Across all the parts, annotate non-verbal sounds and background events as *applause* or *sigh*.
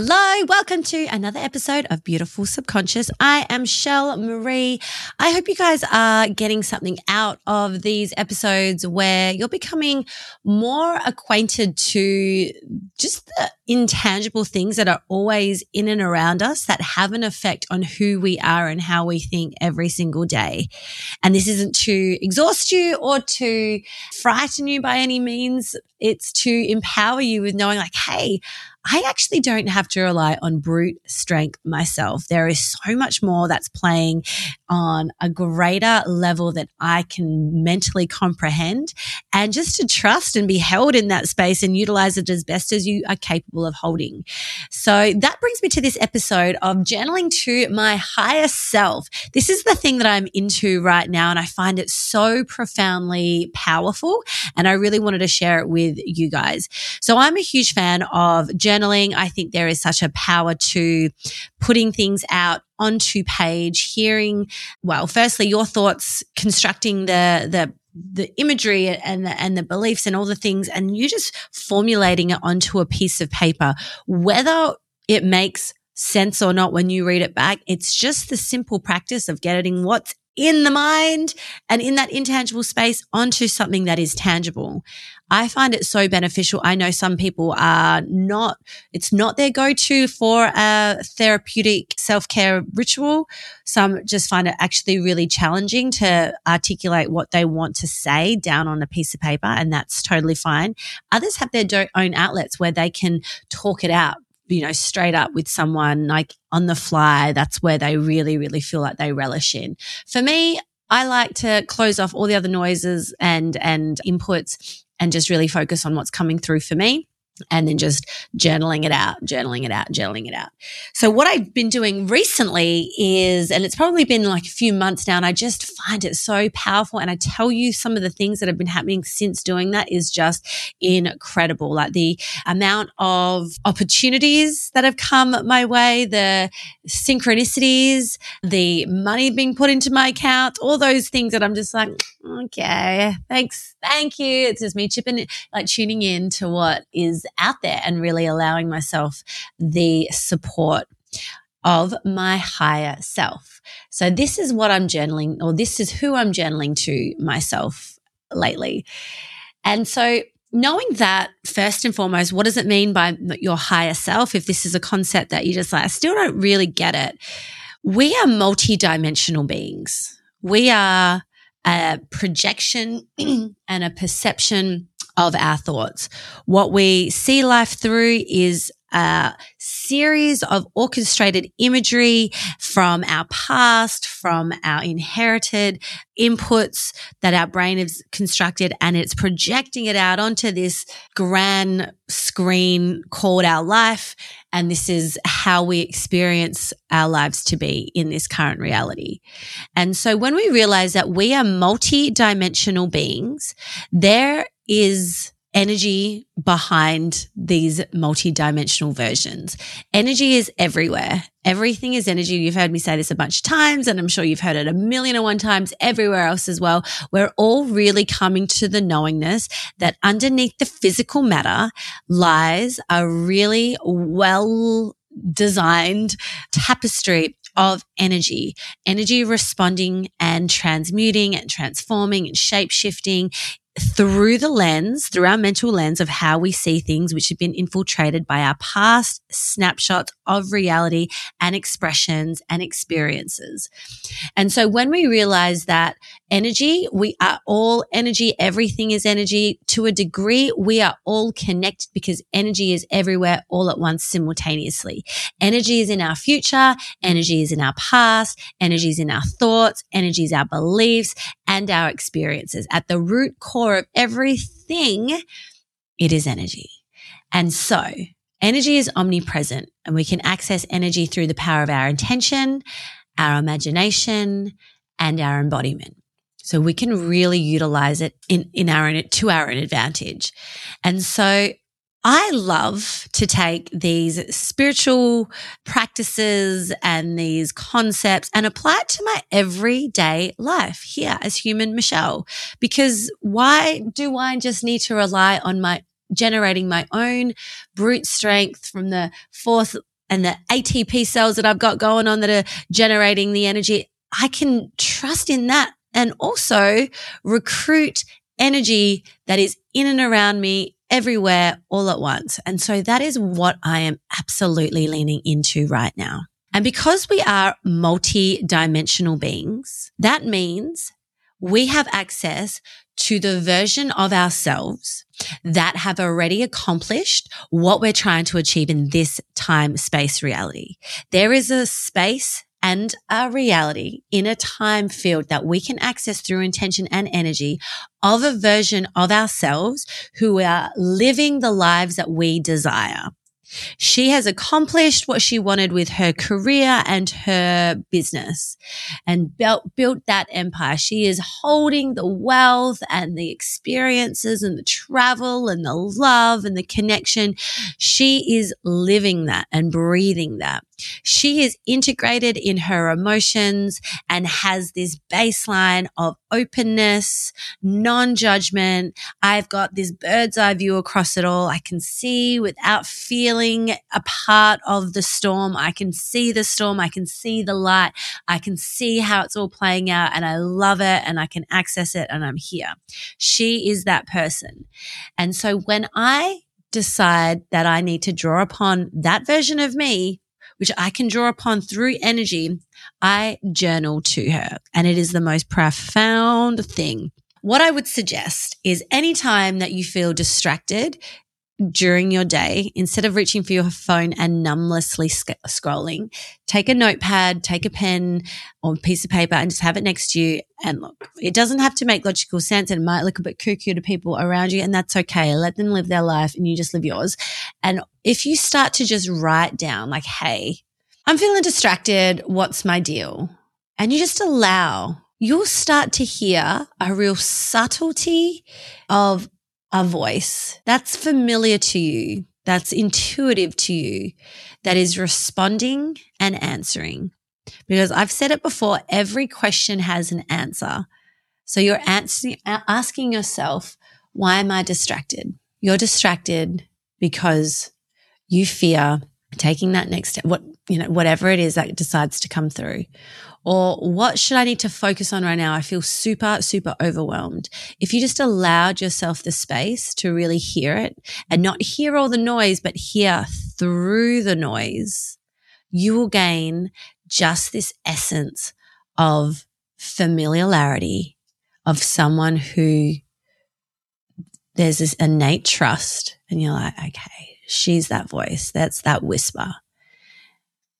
Hello, welcome to another episode of Beautiful Subconscious. I am Shell Marie. I hope you guys are getting something out of these episodes where you're becoming more acquainted to just the intangible things that are always in and around us that have an effect on who we are and how we think every single day. And this isn't to exhaust you or to frighten you by any means. It's to empower you with knowing like, Hey, I actually don't have to rely on brute strength myself. There is so much more that's playing on a greater level that I can mentally comprehend and just to trust and be held in that space and utilize it as best as you are capable of holding. So that brings me to this episode of journaling to my higher self. This is the thing that I'm into right now and I find it so profoundly powerful and I really wanted to share it with you guys. So I'm a huge fan of journaling journaling. I think there is such a power to putting things out onto page, hearing, well, firstly, your thoughts, constructing the, the, the imagery and the, and the beliefs and all the things, and you just formulating it onto a piece of paper, whether it makes sense or not when you read it back. It's just the simple practice of getting what's in the mind and in that intangible space onto something that is tangible. I find it so beneficial. I know some people are not, it's not their go to for a therapeutic self care ritual. Some just find it actually really challenging to articulate what they want to say down on a piece of paper, and that's totally fine. Others have their own outlets where they can talk it out you know, straight up with someone like on the fly, that's where they really, really feel like they relish in. For me, I like to close off all the other noises and, and inputs and just really focus on what's coming through for me and then just journaling it out, journaling it out, journaling it out. So what I've been doing recently is, and it's probably been like a few months now, and I just find it so powerful. And I tell you some of the things that have been happening since doing that is just incredible. Like the amount of opportunities that have come my way, the synchronicities, the money being put into my account, all those things that I'm just like, okay, thanks. Thank you. It's just me chipping, like tuning in to what is out there and really allowing myself the support of my higher self. So this is what I'm journaling, or this is who I'm journaling to myself lately. And so knowing that first and foremost, what does it mean by your higher self? If this is a concept that you just like, I still don't really get it. We are multidimensional beings. We are a projection *clears throat* and a perception of our thoughts. What we see life through is a series of orchestrated imagery from our past, from our inherited inputs that our brain has constructed, and it's projecting it out onto this grand screen called our life. And this is how we experience our lives to be in this current reality. And so when we realize that we are multi-dimensional beings, there is energy behind these multi-dimensional versions. Energy is everywhere. Everything is energy. You've heard me say this a bunch of times, and I'm sure you've heard it a million and one times everywhere else as well. We're all really coming to the knowingness that underneath the physical matter lies a really well designed tapestry of energy, energy responding and transmuting and transforming and shape shifting through the lens, through our mental lens of how we see things, which have been infiltrated by our past snapshots of reality and expressions and experiences. And so when we realize that energy, we are all energy, everything is energy to a degree, we are all connected because energy is everywhere all at once simultaneously. Energy is in our future, energy is in our past, energy is in our thoughts, energy is our beliefs and our experiences. At the root core of everything, it is energy. And so energy is omnipresent and we can access energy through the power of our intention, our imagination and our embodiment. So we can really utilize it in, in our own, to our own advantage. And so I love to take these spiritual practices and these concepts and apply it to my everyday life here as human Michelle. Because why do I just need to rely on my generating my own brute strength from the fourth and the ATP cells that I've got going on that are generating the energy. I can trust in that and also recruit energy that is in and around me everywhere all at once. And so that is what I am absolutely leaning into right now. And because we are multi-dimensional beings, that means we have access to the version of ourselves that have already accomplished what we're trying to achieve in this time space reality. There is a space and a reality in a time field that we can access through intention and energy of a version of ourselves who are living the lives that we desire. She has accomplished what she wanted with her career and her business and built, built that empire. She is holding the wealth and the experiences and the travel and the love and the connection. She is living that and breathing that. She is integrated in her emotions and has this baseline of openness, non judgment. I've got this bird's eye view across it all. I can see without feeling a part of the storm. I can see the storm. I can see the light. I can see how it's all playing out and I love it and I can access it and I'm here. She is that person. And so when I decide that I need to draw upon that version of me which I can draw upon through energy, I journal to her. And it is the most profound thing. What I would suggest is anytime that you feel distracted during your day, instead of reaching for your phone and numblessly sc- scrolling, take a notepad, take a pen or a piece of paper and just have it next to you. And look, it doesn't have to make logical sense. It might look a bit cuckoo to people around you and that's okay. Let them live their life and you just live yours. And if you start to just write down like, Hey, I'm feeling distracted. What's my deal? And you just allow, you'll start to hear a real subtlety of a voice that's familiar to you, that's intuitive to you, that is responding and answering. Because I've said it before, every question has an answer. So you're answering, asking yourself, why am I distracted? You're distracted because you fear taking that next step, what, you know, whatever it is that decides to come through, or what should I need to focus on right now? I feel super, super overwhelmed. If you just allowed yourself the space to really hear it and not hear all the noise, but hear through the noise, you will gain just this essence of familiarity of someone who there's this innate trust and you're like, okay, she's that voice. That's that whisper.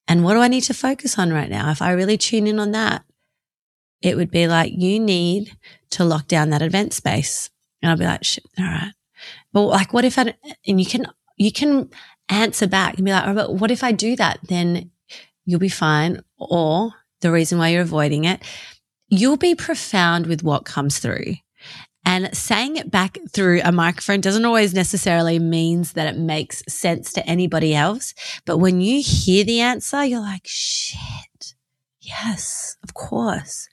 And what do I need to focus on right now? If I really tune in on that, it would be like, you need to lock down that event space. And I'll be like, all right. But like, what if I, and you can, you can answer back and be like, oh, but what if I do that? Then you'll be fine. Or the reason why you're avoiding it, you'll be profound with what comes through. And saying it back through a microphone doesn't always necessarily means that it makes sense to anybody else. But when you hear the answer, you're like, shit. Yes, of course.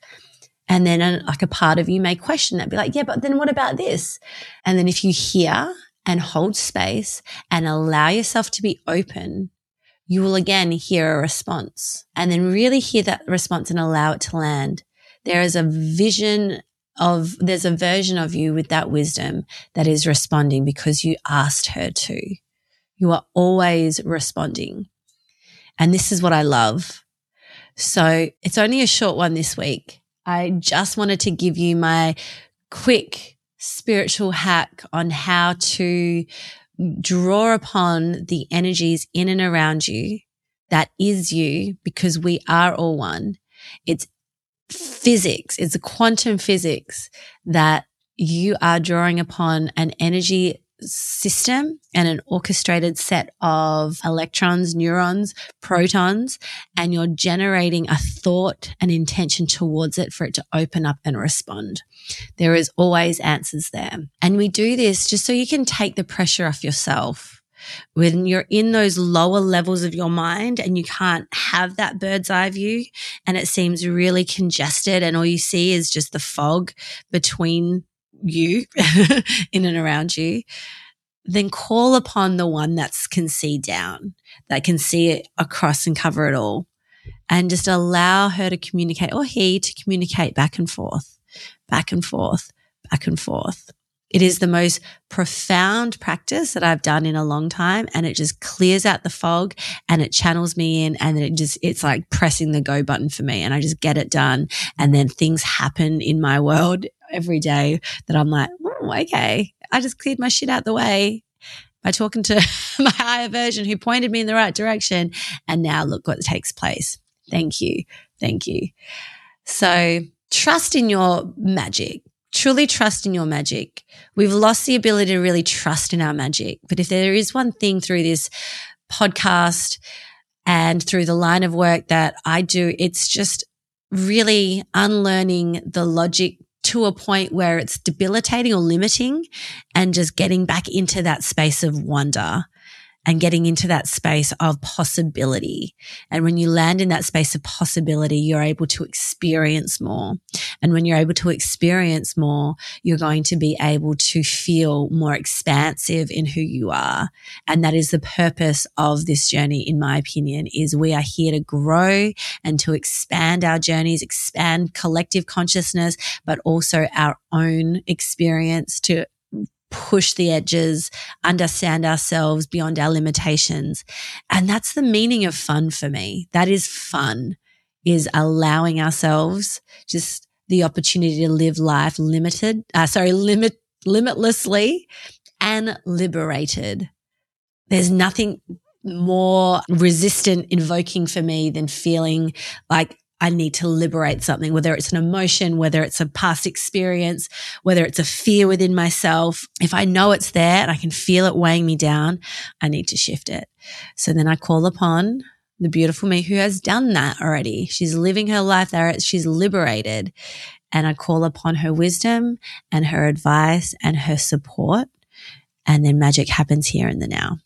And then uh, like a part of you may question that, be like, yeah, but then what about this? And then if you hear and hold space and allow yourself to be open, you will again hear a response and then really hear that response and allow it to land. There is a vision of there's a version of you with that wisdom that is responding because you asked her to. You are always responding. And this is what I love. So it's only a short one this week. I just wanted to give you my quick spiritual hack on how to draw upon the energies in and around you that is you because we are all one. It's physics, it's quantum physics that you are drawing upon an energy system and an orchestrated set of electrons, neurons, protons, and you're generating a thought, an intention towards it for it to open up and respond. There is always answers there. And we do this just so you can take the pressure off yourself when you're in those lower levels of your mind and you can't have that bird's eye view and it seems really congested and all you see is just the fog between you *laughs* in and around you. then call upon the one that can see down, that can see it across and cover it all. And just allow her to communicate or he to communicate back and forth, back and forth, back and forth. It is the most profound practice that I've done in a long time. And it just clears out the fog and it channels me in. And it just, it's like pressing the go button for me. And I just get it done. And then things happen in my world every day that I'm like, oh, okay, I just cleared my shit out the way by talking to *laughs* my higher version who pointed me in the right direction. And now look what takes place. Thank you. Thank you. So trust in your magic. Truly trust in your magic. We've lost the ability to really trust in our magic. But if there is one thing through this podcast and through the line of work that I do, it's just really unlearning the logic to a point where it's debilitating or limiting and just getting back into that space of wonder and getting into that space of possibility. And when you land in that space of possibility, you're able to experience more. And when you're able to experience more, you're going to be able to feel more expansive in who you are. And that is the purpose of this journey, in my opinion, is we are here to grow and to expand our journeys, expand collective consciousness, but also our own experience to push the edges, understand ourselves beyond our limitations. And that's the meaning of fun for me. That is fun is allowing ourselves just the opportunity to live life limited, uh, sorry, limit, limitlessly and liberated. There's nothing more resistant invoking for me than feeling like I need to liberate something, whether it's an emotion, whether it's a past experience, whether it's a fear within myself. If I know it's there and I can feel it weighing me down, I need to shift it. So then I call upon the beautiful me who has done that already. She's living her life there. She's liberated. And I call upon her wisdom and her advice and her support. And then magic happens here in the now.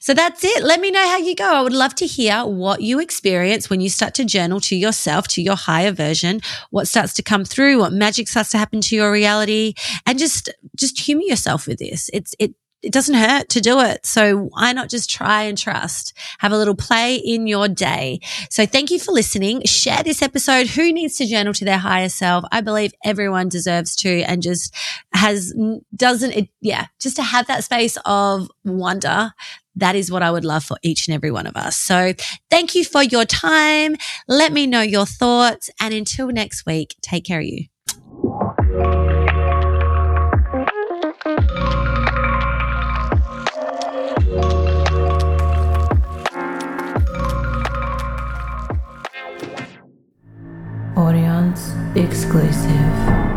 So that's it. Let me know how you go. I would love to hear what you experience when you start to journal to yourself, to your higher version, what starts to come through, what magic starts to happen to your reality and just, just humor yourself with this. It's, it it doesn't hurt to do it. So why not just try and trust? Have a little play in your day. So thank you for listening. Share this episode. Who needs to journal to their higher self? I believe everyone deserves to and just has, doesn't it? Yeah. Just to have that space of wonder. That is what I would love for each and every one of us. So thank you for your time. Let me know your thoughts. And until next week, take care of you. Audience exclusive.